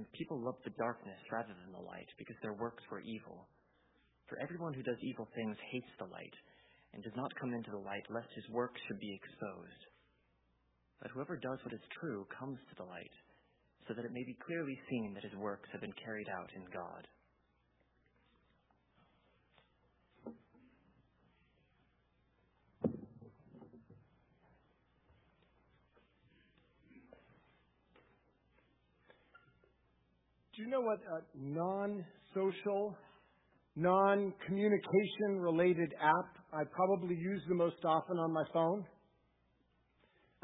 and people loved the darkness rather than the light, because their works were evil. For everyone who does evil things hates the light, and does not come into the light, lest his works should be exposed. But whoever does what is true comes to the light, so that it may be clearly seen that his works have been carried out in God. You know what uh, a non social, non communication related app I probably use the most often on my phone?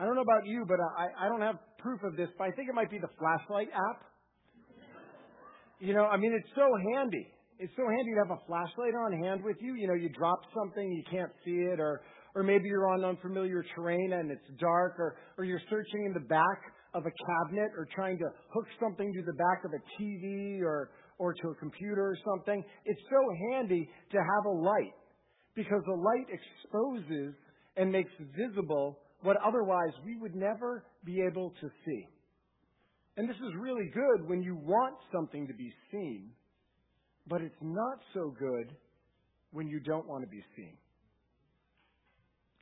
I don't know about you, but I, I don't have proof of this, but I think it might be the flashlight app. You know, I mean, it's so handy. It's so handy to have a flashlight on hand with you. You know, you drop something, you can't see it, or, or maybe you're on unfamiliar terrain and it's dark, or, or you're searching in the back of a cabinet or trying to hook something to the back of a TV or, or to a computer or something. It's so handy to have a light because the light exposes and makes visible what otherwise we would never be able to see. And this is really good when you want something to be seen, but it's not so good when you don't want to be seen.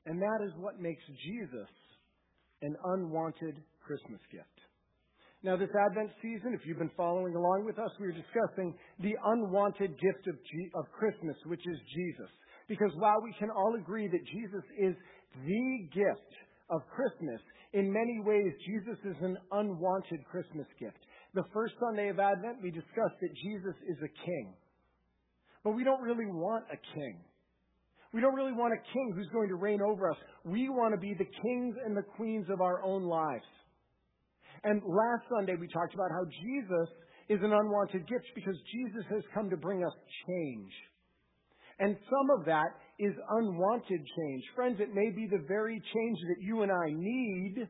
And that is what makes Jesus an unwanted Christmas gift. Now, this Advent season, if you've been following along with us, we are discussing the unwanted gift of, of Christmas, which is Jesus. Because while we can all agree that Jesus is the gift of Christmas, in many ways, Jesus is an unwanted Christmas gift. The first Sunday of Advent, we discussed that Jesus is a king. But we don't really want a king. We don't really want a king who's going to reign over us. We want to be the kings and the queens of our own lives. And last Sunday we talked about how Jesus is an unwanted gift because Jesus has come to bring us change. And some of that is unwanted change. Friends, it may be the very change that you and I need,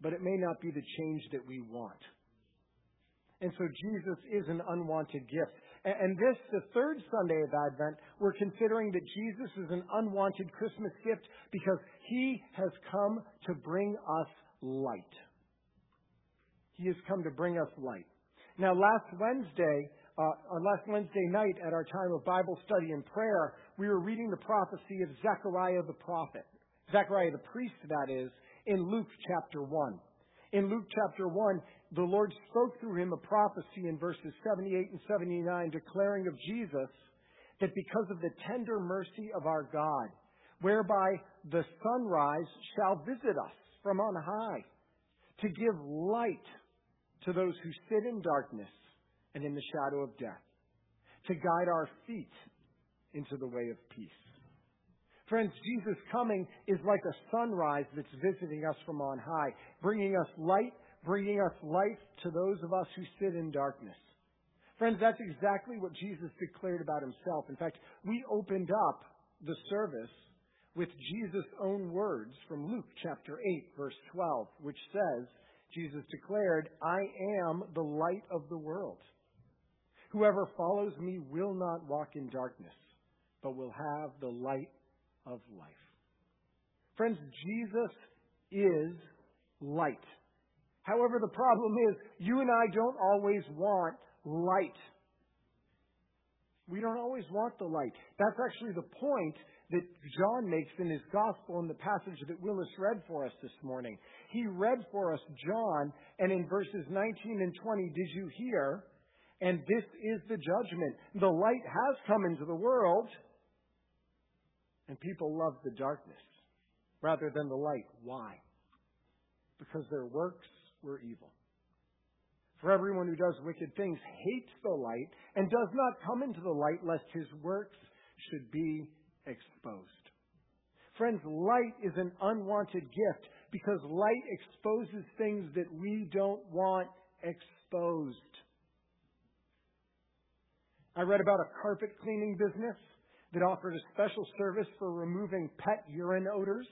but it may not be the change that we want. And so Jesus is an unwanted gift. And this, the third Sunday of Advent, we're considering that Jesus is an unwanted Christmas gift because he has come to bring us light. He has come to bring us light. Now, last Wednesday, uh, last Wednesday night at our time of Bible study and prayer, we were reading the prophecy of Zechariah the prophet. Zechariah the priest, that is, in Luke chapter 1. In Luke chapter 1, the Lord spoke through him a prophecy in verses 78 and 79, declaring of Jesus that because of the tender mercy of our God, whereby the sunrise shall visit us from on high, to give light to those who sit in darkness and in the shadow of death, to guide our feet into the way of peace. Friends, Jesus' coming is like a sunrise that's visiting us from on high, bringing us light, bringing us life to those of us who sit in darkness. Friends, that's exactly what Jesus declared about himself. In fact, we opened up the service with Jesus' own words from Luke chapter 8, verse 12, which says, Jesus declared, I am the light of the world. Whoever follows me will not walk in darkness, but will have the light of life. Friends, Jesus is light. However, the problem is, you and I don't always want light. We don't always want the light. That's actually the point that John makes in his gospel in the passage that Willis read for us this morning. He read for us John, and in verses 19 and 20, did you hear? And this is the judgment. The light has come into the world, and people love the darkness rather than the light. Why? Because their works were evil. For everyone who does wicked things hates the light and does not come into the light lest his works should be exposed. Friends, light is an unwanted gift because light exposes things that we don't want exposed. I read about a carpet cleaning business that offered a special service for removing pet urine odors.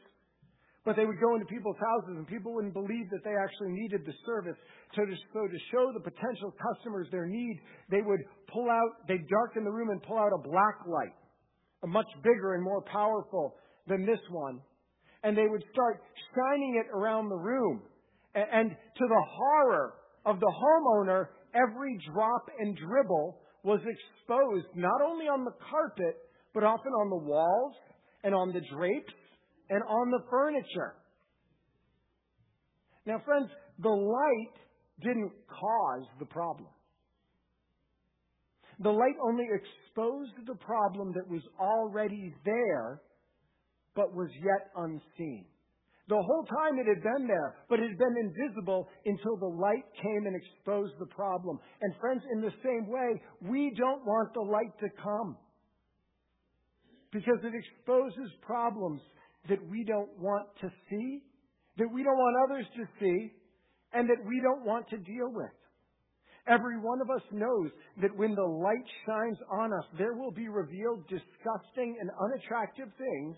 But they would go into people's houses and people wouldn't believe that they actually needed the service. So to, so to show the potential customers their need, they would pull out, they'd darken the room and pull out a black light, much bigger and more powerful than this one. And they would start shining it around the room. And, to the horror of the homeowner, every drop and dribble was exposed not only on the carpet, but often on the walls and on the drapes and on the furniture. Now, friends, the light didn't cause the problem. The light only exposed the problem that was already there, but was yet unseen. The whole time it had been there, but it had been invisible until the light came and exposed the problem. And friends, in the same way, we don't want the light to come. Because it exposes problems that we don't want to see, that we don't want others to see, and that we don't want to deal with. Every one of us knows that when the light shines on us, there will be revealed disgusting and unattractive things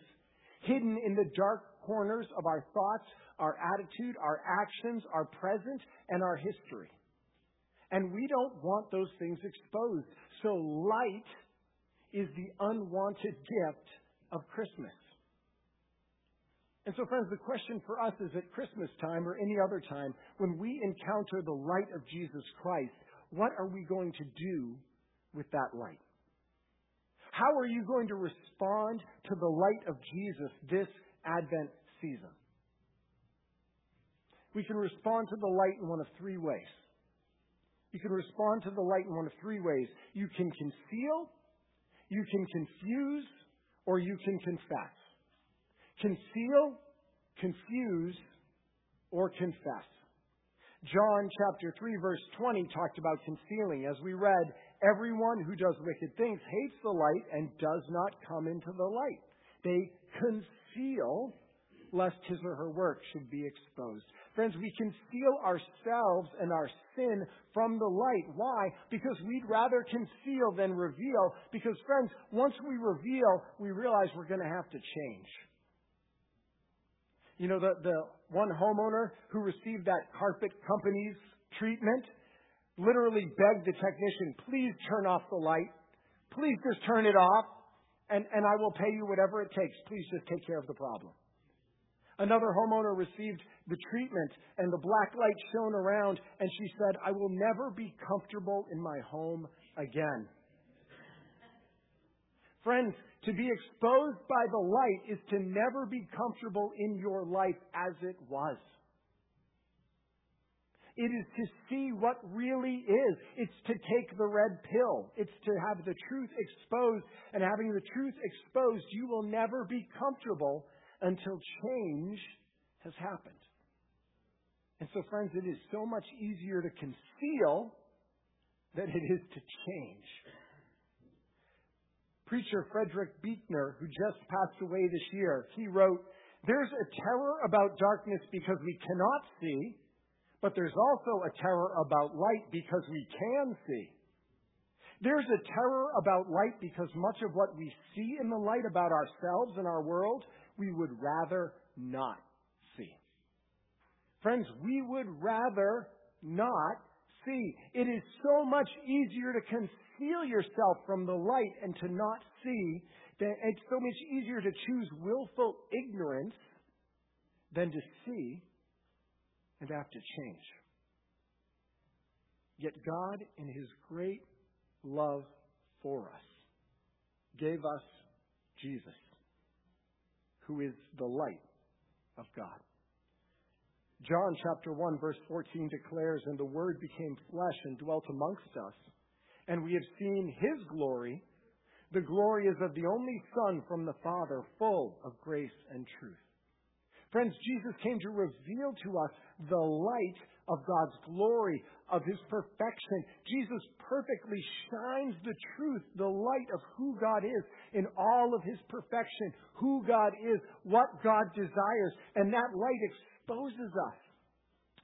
hidden in the dark corners of our thoughts, our attitude, our actions, our present, and our history. And we don't want those things exposed. So light is the unwanted gift of Christmas. And so, friends, the question for us is at Christmas time or any other time, when we encounter the light of Jesus Christ, what are we going to do with that light? How are you going to respond to the light of Jesus this Advent season? We can respond to the light in one of three ways. You can respond to the light in one of three ways. You can conceal, you can confuse, or you can confess conceal, confuse, or confess. John chapter 3 verse 20 talked about concealing. As we read, everyone who does wicked things hates the light and does not come into the light. They conceal lest his or her work should be exposed. Friends, we conceal ourselves and our sin from the light. Why? Because we'd rather conceal than reveal. Because, friends, once we reveal, we realize we're going to have to change. You know, the, the one homeowner who received that carpet company's treatment literally begged the technician, please turn off the light. Please just turn it off, and, and I will pay you whatever it takes. Please just take care of the problem. Another homeowner received the treatment, and the black light shone around, and she said, I will never be comfortable in my home again. Friends, to be exposed by the light is to never be comfortable in your life as it was. It is to see what really is. It's to take the red pill. It's to have the truth exposed. And having the truth exposed, you will never be comfortable until change has happened. And so, friends, it is so much easier to conceal than it is to change preacher Frederick Buechner, who just passed away this year, he wrote, There's a terror about darkness because we cannot see, but there's also a terror about light because we can see. There's a terror about light because much of what we see in the light about ourselves and our world, we would rather not see. Friends, we would rather not see. It is so much easier to conceal yourself from the light and to not see, it's so much easier to choose willful ignorance than to see and have to change. Yet God, in His great love for us, gave us Jesus, who is the light of God. John chapter 1 verse 14 declares, And the Word became flesh and dwelt amongst us and we have seen his glory. The glory is of the only Son from the Father, full of grace and truth. Friends, Jesus came to reveal to us the light of God's glory, of His perfection. Jesus perfectly shines the truth, the light of who God is in all of His perfection, who God is, what God desires, and that light exposes us.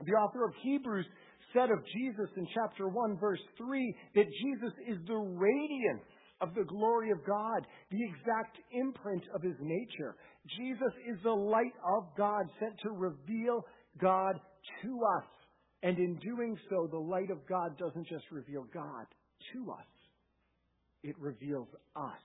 The author of Hebrews said of Jesus in chapter 1, verse 3, that Jesus is the radiance of the glory of God, the exact imprint of his nature. Jesus is the light of God sent to reveal God to us. And in doing so, the light of God doesn't just reveal God to us, it reveals us.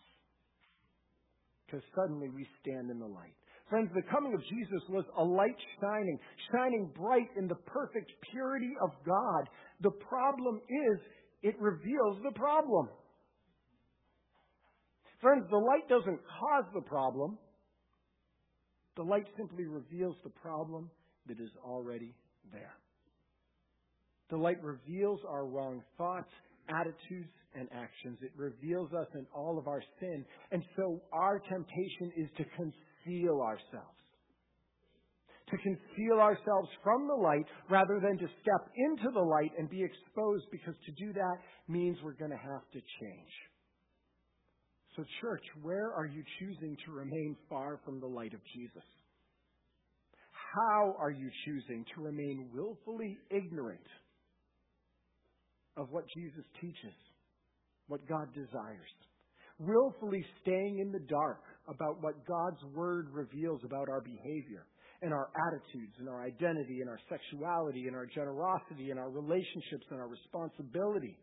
Because suddenly we stand in the light. Friends, the coming of Jesus was a light shining, shining bright in the perfect purity of God. The problem is, it reveals the problem. Friends, the light doesn't cause the problem. The light simply reveals the problem that is already there. The light reveals our wrong thoughts, attitudes, and actions. It reveals us in all of our sin. And so our temptation is to conceal ourselves. To conceal ourselves from the light rather than to step into the light and be exposed because to do that means we're going to have to change. So, church, where are you choosing to remain far from the light of Jesus? How are you choosing to remain willfully ignorant of what Jesus teaches, what God desires? Willfully staying in the dark about what God's Word reveals about our behavior and our attitudes and our identity and our sexuality and our generosity and our relationships and our responsibility.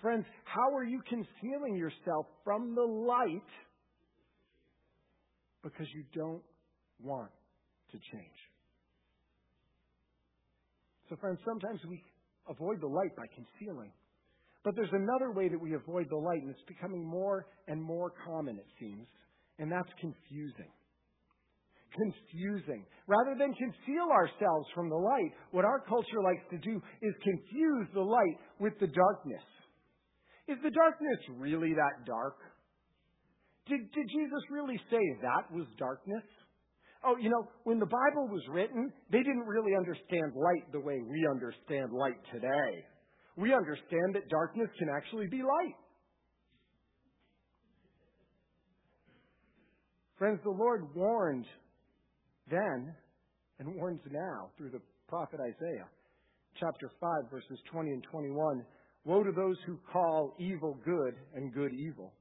Friends, how are you concealing yourself from the light because you don't want to change? So, friends, sometimes we avoid the light by concealing. But there's another way that we avoid the light, and it's becoming more and more common, it seems, and that's confusing. Confusing. Rather than conceal ourselves from the light, what our culture likes to do is confuse the light with the darkness. Is the darkness really that dark? Did, did Jesus really say that was darkness? Oh, you know, when the Bible was written, they didn't really understand light the way we understand light today. We understand that darkness can actually be light. Friends, the Lord warned then and warns now through the prophet Isaiah, chapter 5, verses 20 and 21 Woe to those who call evil good and good evil,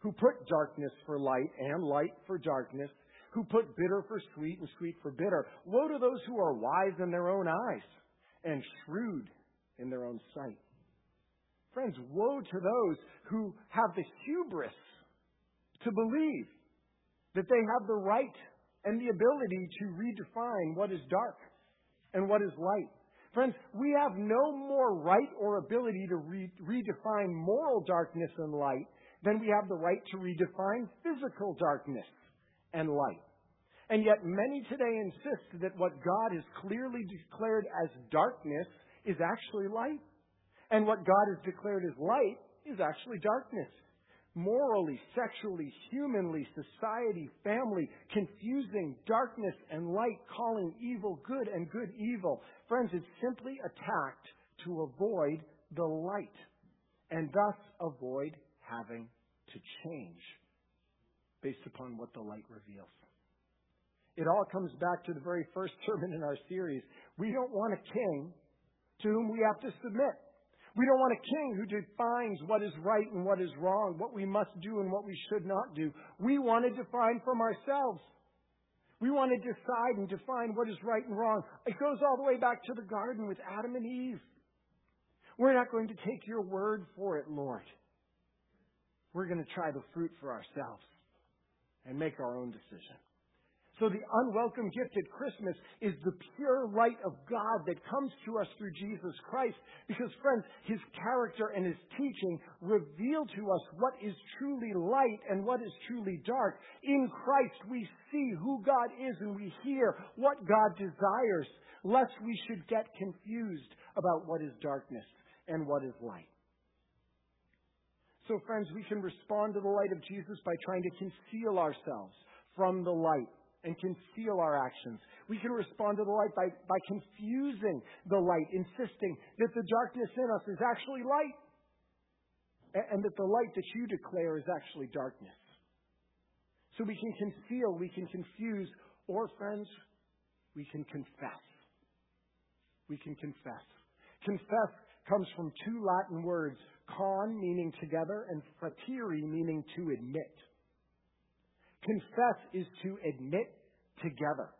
who put darkness for light and light for darkness, who put bitter for sweet and sweet for bitter. Woe to those who are wise in their own eyes and shrewd in their own sight. Friends, woe to those who have the hubris to believe that they have the right and the ability to redefine what is dark and what is light. Friends, we have no more right or ability to re- redefine moral darkness and light than we have the right to redefine physical darkness and light. And yet, many today insist that what God has clearly declared as darkness is actually light. And what God has declared as light is actually darkness morally, sexually, humanly, society, family, confusing darkness and light, calling evil good and good evil. Friends, it's simply a tact to avoid the light and thus avoid having to change based upon what the light reveals. It all comes back to the very first sermon in our series. We don't want a king to whom we have to submit. We don't want a king who defines what is right and what is wrong, what we must do and what we should not do. We want to define from ourselves. We want to decide and define what is right and wrong. It goes all the way back to the garden with Adam and Eve. We're not going to take your word for it, Lord. We're going to try the fruit for ourselves and make our own decision. So the unwelcome gift at Christmas is the pure light of God that comes to us through Jesus Christ. Because friends, His character and His teaching reveal to us what is truly light and what is truly dark. In Christ we see who God is and we hear what God desires, lest we should get confused about what is darkness and what is light. So friends, we can respond to the light of Jesus by trying to conceal ourselves from the light and conceal our actions. We can respond to the light by, by confusing the light, insisting that the darkness in us is actually light, and, that the light that you declare is actually darkness. So we can conceal, we can confuse, or, friends, we can confess. We can confess. Confess comes from two Latin words, con meaning together and fratiri meaning to admit. Confess is to admit together.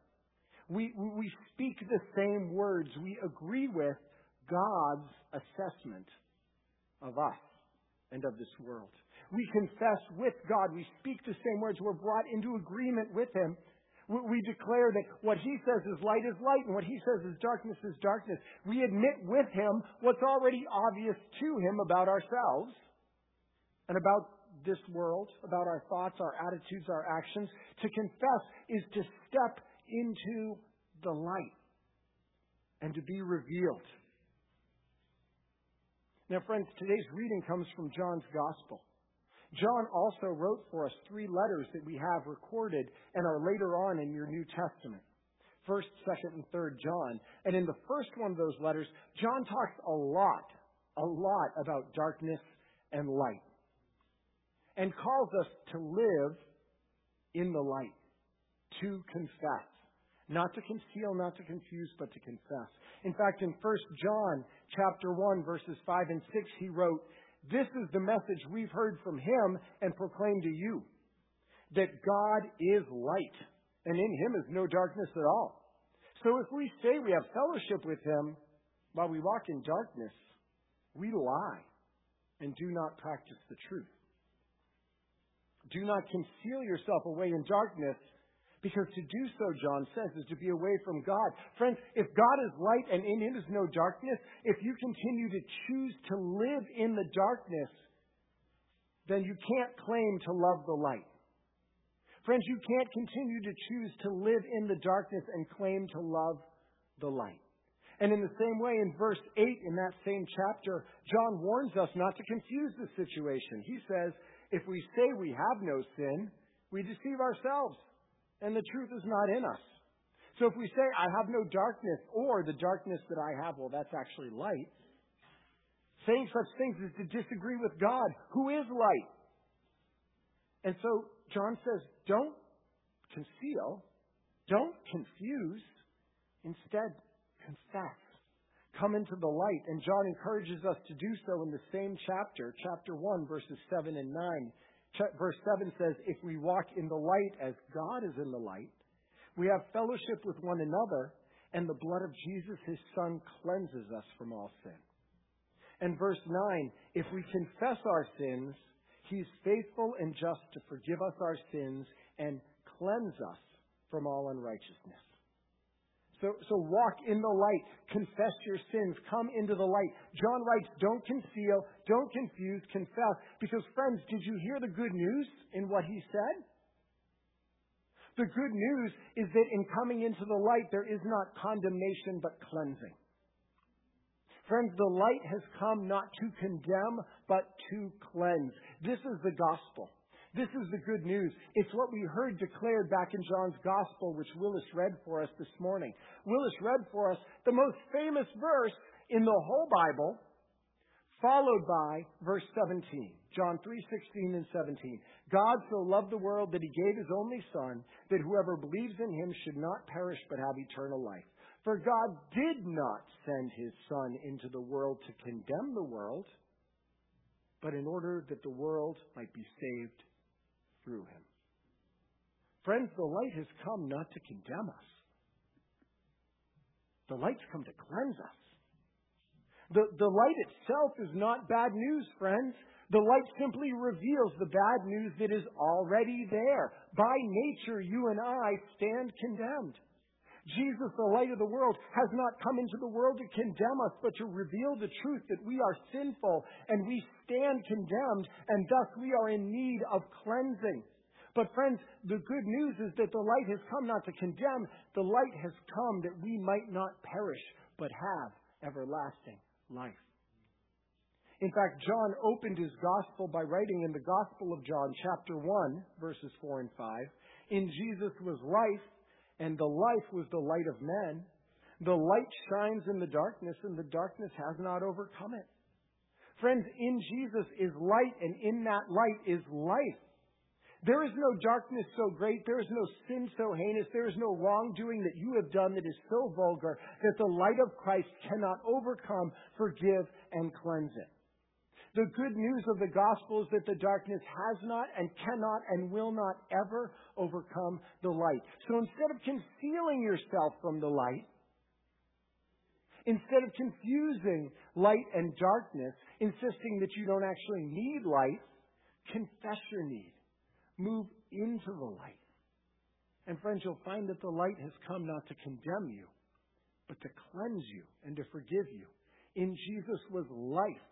We, we speak the same words. We agree with God's assessment of us and of this world. We confess with God. We speak the same words. We're brought into agreement with Him. We declare that what He says is light is light and what He says is darkness is darkness. We admit with Him what's already obvious to Him about ourselves and about this world, about our thoughts, our attitudes, our actions. To confess is to step into the light and to be revealed. Now, friends, today's reading comes from John's Gospel. John also wrote for us three letters that we have recorded and are later on in your New Testament. First, second, and third John. And in the first one of those letters, John talks a lot, a lot about darkness and light. And calls us to live in the light, to confess. Not to conceal, not to confuse, but to confess. In fact, in 1 John chapter 1, verses 5 and 6, he wrote, this is the message we've heard from him and proclaim to you that God is light, and in him is no darkness at all. So if we say we have fellowship with him while we walk in darkness, we lie and do not practice the truth. Do not conceal yourself away in darkness because to do so, John says, is to be away from God. Friends, if God is light and in him is no darkness, if you continue to choose to live in the darkness, then you can't claim to love the light. Friends, you can't continue to choose to live in the darkness and claim to love the light. And in the same way, in verse 8 in that same chapter, John warns us not to confuse the situation. He says, if we say we have no sin, we deceive ourselves and the truth is not in us. So if we say, I have no darkness, or the darkness that I have, well, that's actually light, saying such things is to disagree with God, who is light. And so John says, don't conceal, don't confuse, instead, confess. Come into the light. And John encourages us to do so in the same chapter, chapter 1, verses 7 and 9. Verse 7 says, If we walk in the light as God is in the light, we have fellowship with one another, and the blood of Jesus, his Son, cleanses us from all sin. And verse 9, if we confess our sins, he's faithful and just to forgive us our sins and cleanse us from all unrighteousness. So, so walk in the light. Confess your sins. Come into the light. John writes, don't conceal, don't confuse, confess. Because friends, did you hear the good news in what he said? The good news is that in coming into the light, there is not condemnation, but cleansing. Friends, the light has come not to condemn, but to cleanse. This is the gospel. This is the good news. It's what we heard declared back in John's Gospel, which Willis read for us this morning. Willis read for us the most famous verse in the whole Bible, followed by verse 17. John 3:16 and 17. God so loved the world that he gave his only son that whoever believes in him should not perish but have eternal life. For God did not send his son into the world to condemn the world, but in order that the world might be saved through him. Friends, the light has come not to condemn us. The light's come to cleanse us. The, the light itself is not bad news, friends. The light simply reveals the bad news that is already there. By nature, you and I stand condemned. Jesus, the light of the world, has not come into the world to condemn us, but to reveal the truth that we are sinful and we stand condemned, and thus we are in need of cleansing. But friends, the good news is that the light has come not to condemn, the light has come that we might not perish, but have everlasting life. In fact, John opened his gospel by writing in the Gospel of John, chapter 1, verses 4 and 5, In Jesus was life, and the life was the light of men. The light shines in the darkness, and the darkness has not overcome it. Friends, in Jesus is light, and in that light is life. There is no darkness so great, there is no sin so heinous, there is no wrongdoing that you have done that is so vulgar that the light of Christ cannot overcome, forgive, and cleanse it. The good news of the gospel is that the darkness has not and cannot and will not ever overcome the light. So instead of concealing yourself from the light, instead of confusing light and darkness, insisting that you don't actually need light, confess your need. Move into the light. And friends, you'll find that the light has come not to condemn you, but to cleanse you and to forgive you. In Jesus was life,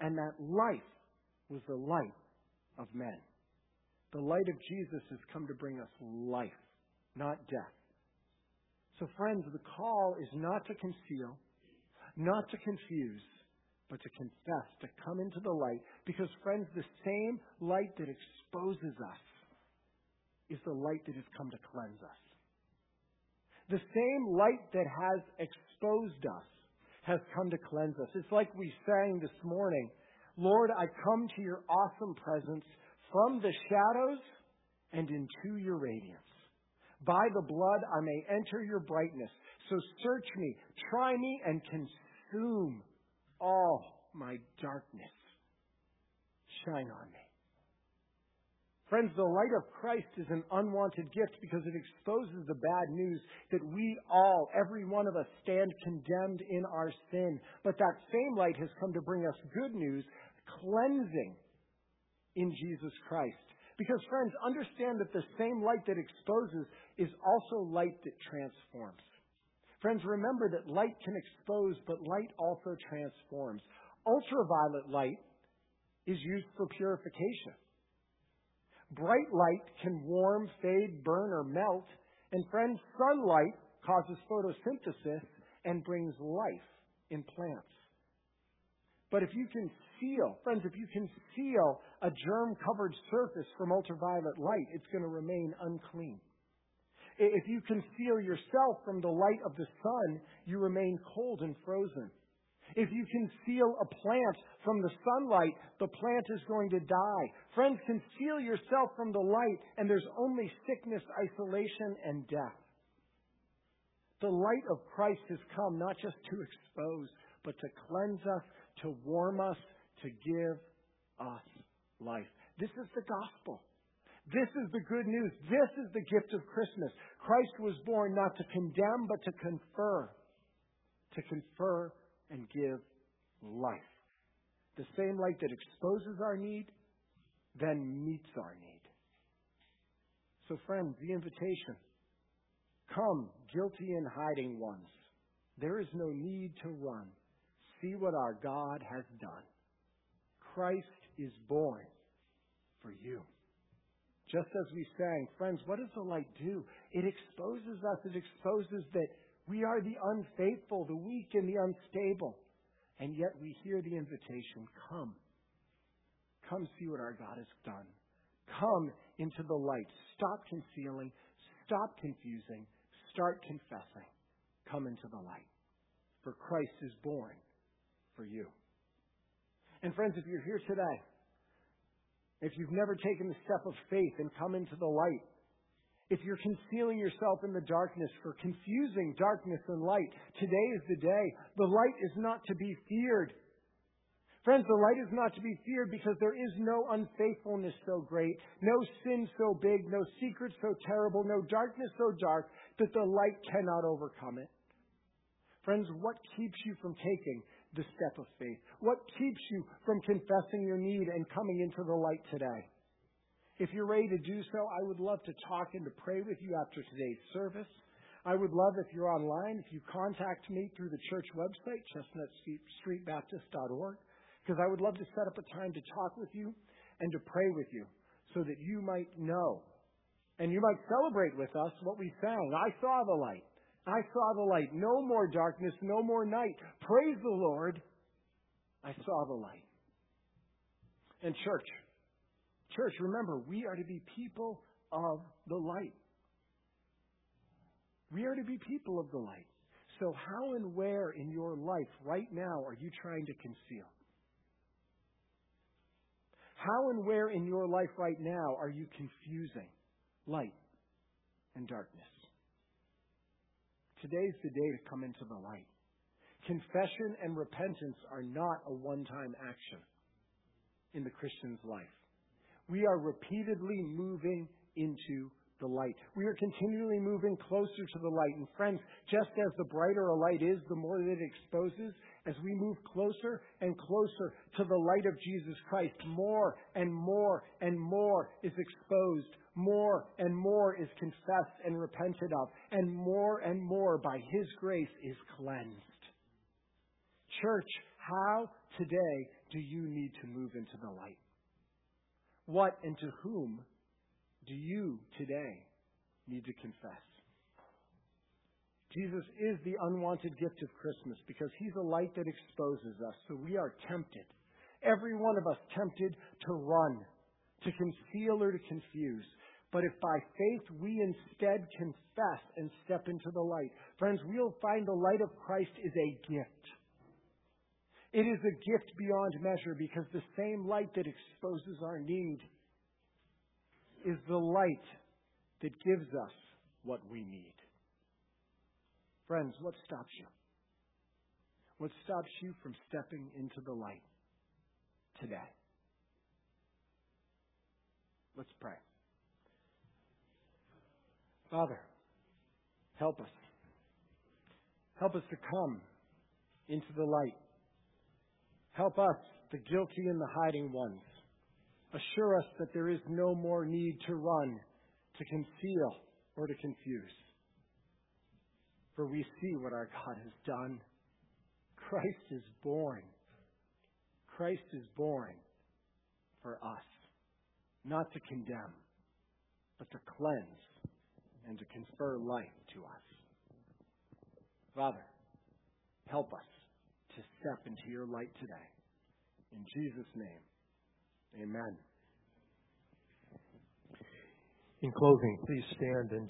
and that life was the light of men. The light of Jesus has come to bring us life, not death. So, friends, the call is not to conceal, not to confuse, but to confess, to come into the light. Because, friends, the same light that exposes us is the light that has come to cleanse us. The same light that has exposed us has come to cleanse us. It's like we sang this morning Lord, I come to your awesome presence from the shadows and into your radiance. By the blood I may enter your brightness. So search me, try me, and consume all my darkness. Shine on me. Friends, the light of Christ is an unwanted gift because it exposes the bad news that we all, every one of us, stand condemned in our sin. But that same light has come to bring us good news, cleansing in Jesus Christ. Because, friends, understand that the same light that exposes is also light that transforms. Friends, remember that light can expose, but light also transforms. Ultraviolet light is used for purification. Bright light can warm, fade, burn, or melt. And friends, sunlight causes photosynthesis and brings life in plants. But if you can seal, friends, if you can seal a germ covered surface from ultraviolet light, it's going to remain unclean. If you conceal yourself from the light of the sun, you remain cold and frozen. If you conceal a plant from the sunlight, the plant is going to die. Friends, conceal yourself from the light, and there's only sickness, isolation, and death. The light of Christ has come not just to expose, but to cleanse us, to warm us, to give us life. This is the gospel. This is the good news. This is the gift of Christmas. Christ was born not to condemn, but to confer. To confer and give life. The same light that exposes our need then meets our need. So, friends, the invitation come, guilty and hiding ones. There is no need to run. See what our God has done. Christ is born for you. Just as we sang, friends, what does the light do? It exposes us. It exposes that we are the unfaithful, the weak, and the unstable. And yet we hear the invitation come. Come see what our God has done. Come into the light. Stop concealing. Stop confusing. Start confessing. Come into the light. For Christ is born for you. And friends, if you're here today, if you've never taken the step of faith and come into the light, if you're concealing yourself in the darkness for confusing darkness and light, today is the day. The light is not to be feared. Friends, the light is not to be feared because there is no unfaithfulness so great, no sin so big, no secret so terrible, no darkness so dark that the light cannot overcome it. Friends, what keeps you from taking the step of faith? What keeps you from confessing your need and coming into the light today? If you're ready to do so, I would love to talk and to pray with you after today's service. I would love if you're online, if you contact me through the church website, chestnutstreetbaptist.org, because I would love to set up a time to talk with you and to pray with you so that you might know and you might celebrate with us what we sang. I saw the light. I saw the light. No more darkness, no more night. Praise the Lord. I saw the light. And church, church, remember, we are to be people of the light. We are to be people of the light. So, how and where in your life right now are you trying to conceal? How and where in your life right now are you confusing light and darkness? Today's the day to come into the light. Confession and repentance are not a one time action in the Christian's life. We are repeatedly moving into the light. We are continually moving closer to the light. And friends, just as the brighter a light is, the more that it exposes, as we move closer and closer to the light of Jesus Christ, more and more and more is exposed, more and more is confessed and repented of, and more and more by His grace is cleansed. Church, how today do you need to move into the light? What and to whom do you today need to confess? Jesus is the unwanted gift of Christmas because he's a light that exposes us. So we are tempted, every one of us tempted to run, to conceal or to confuse. But if by faith we instead confess and step into the light, friends, we'll find the light of Christ is a gift. It is a gift beyond measure because the same light that exposes our need is the light that gives us what we need. Friends, what stops you? What stops you from stepping into the light today? Let's pray. Father, help us. Help us to come into the light. Help us, the guilty and the hiding ones. Assure us that there is no more need to run, to conceal, or to confuse. For we see what our God has done. Christ is born. Christ is born for us, not to condemn, but to cleanse and to confer life to us. Father, help us to step into your light today. In Jesus' name. Amen. In closing, please stand and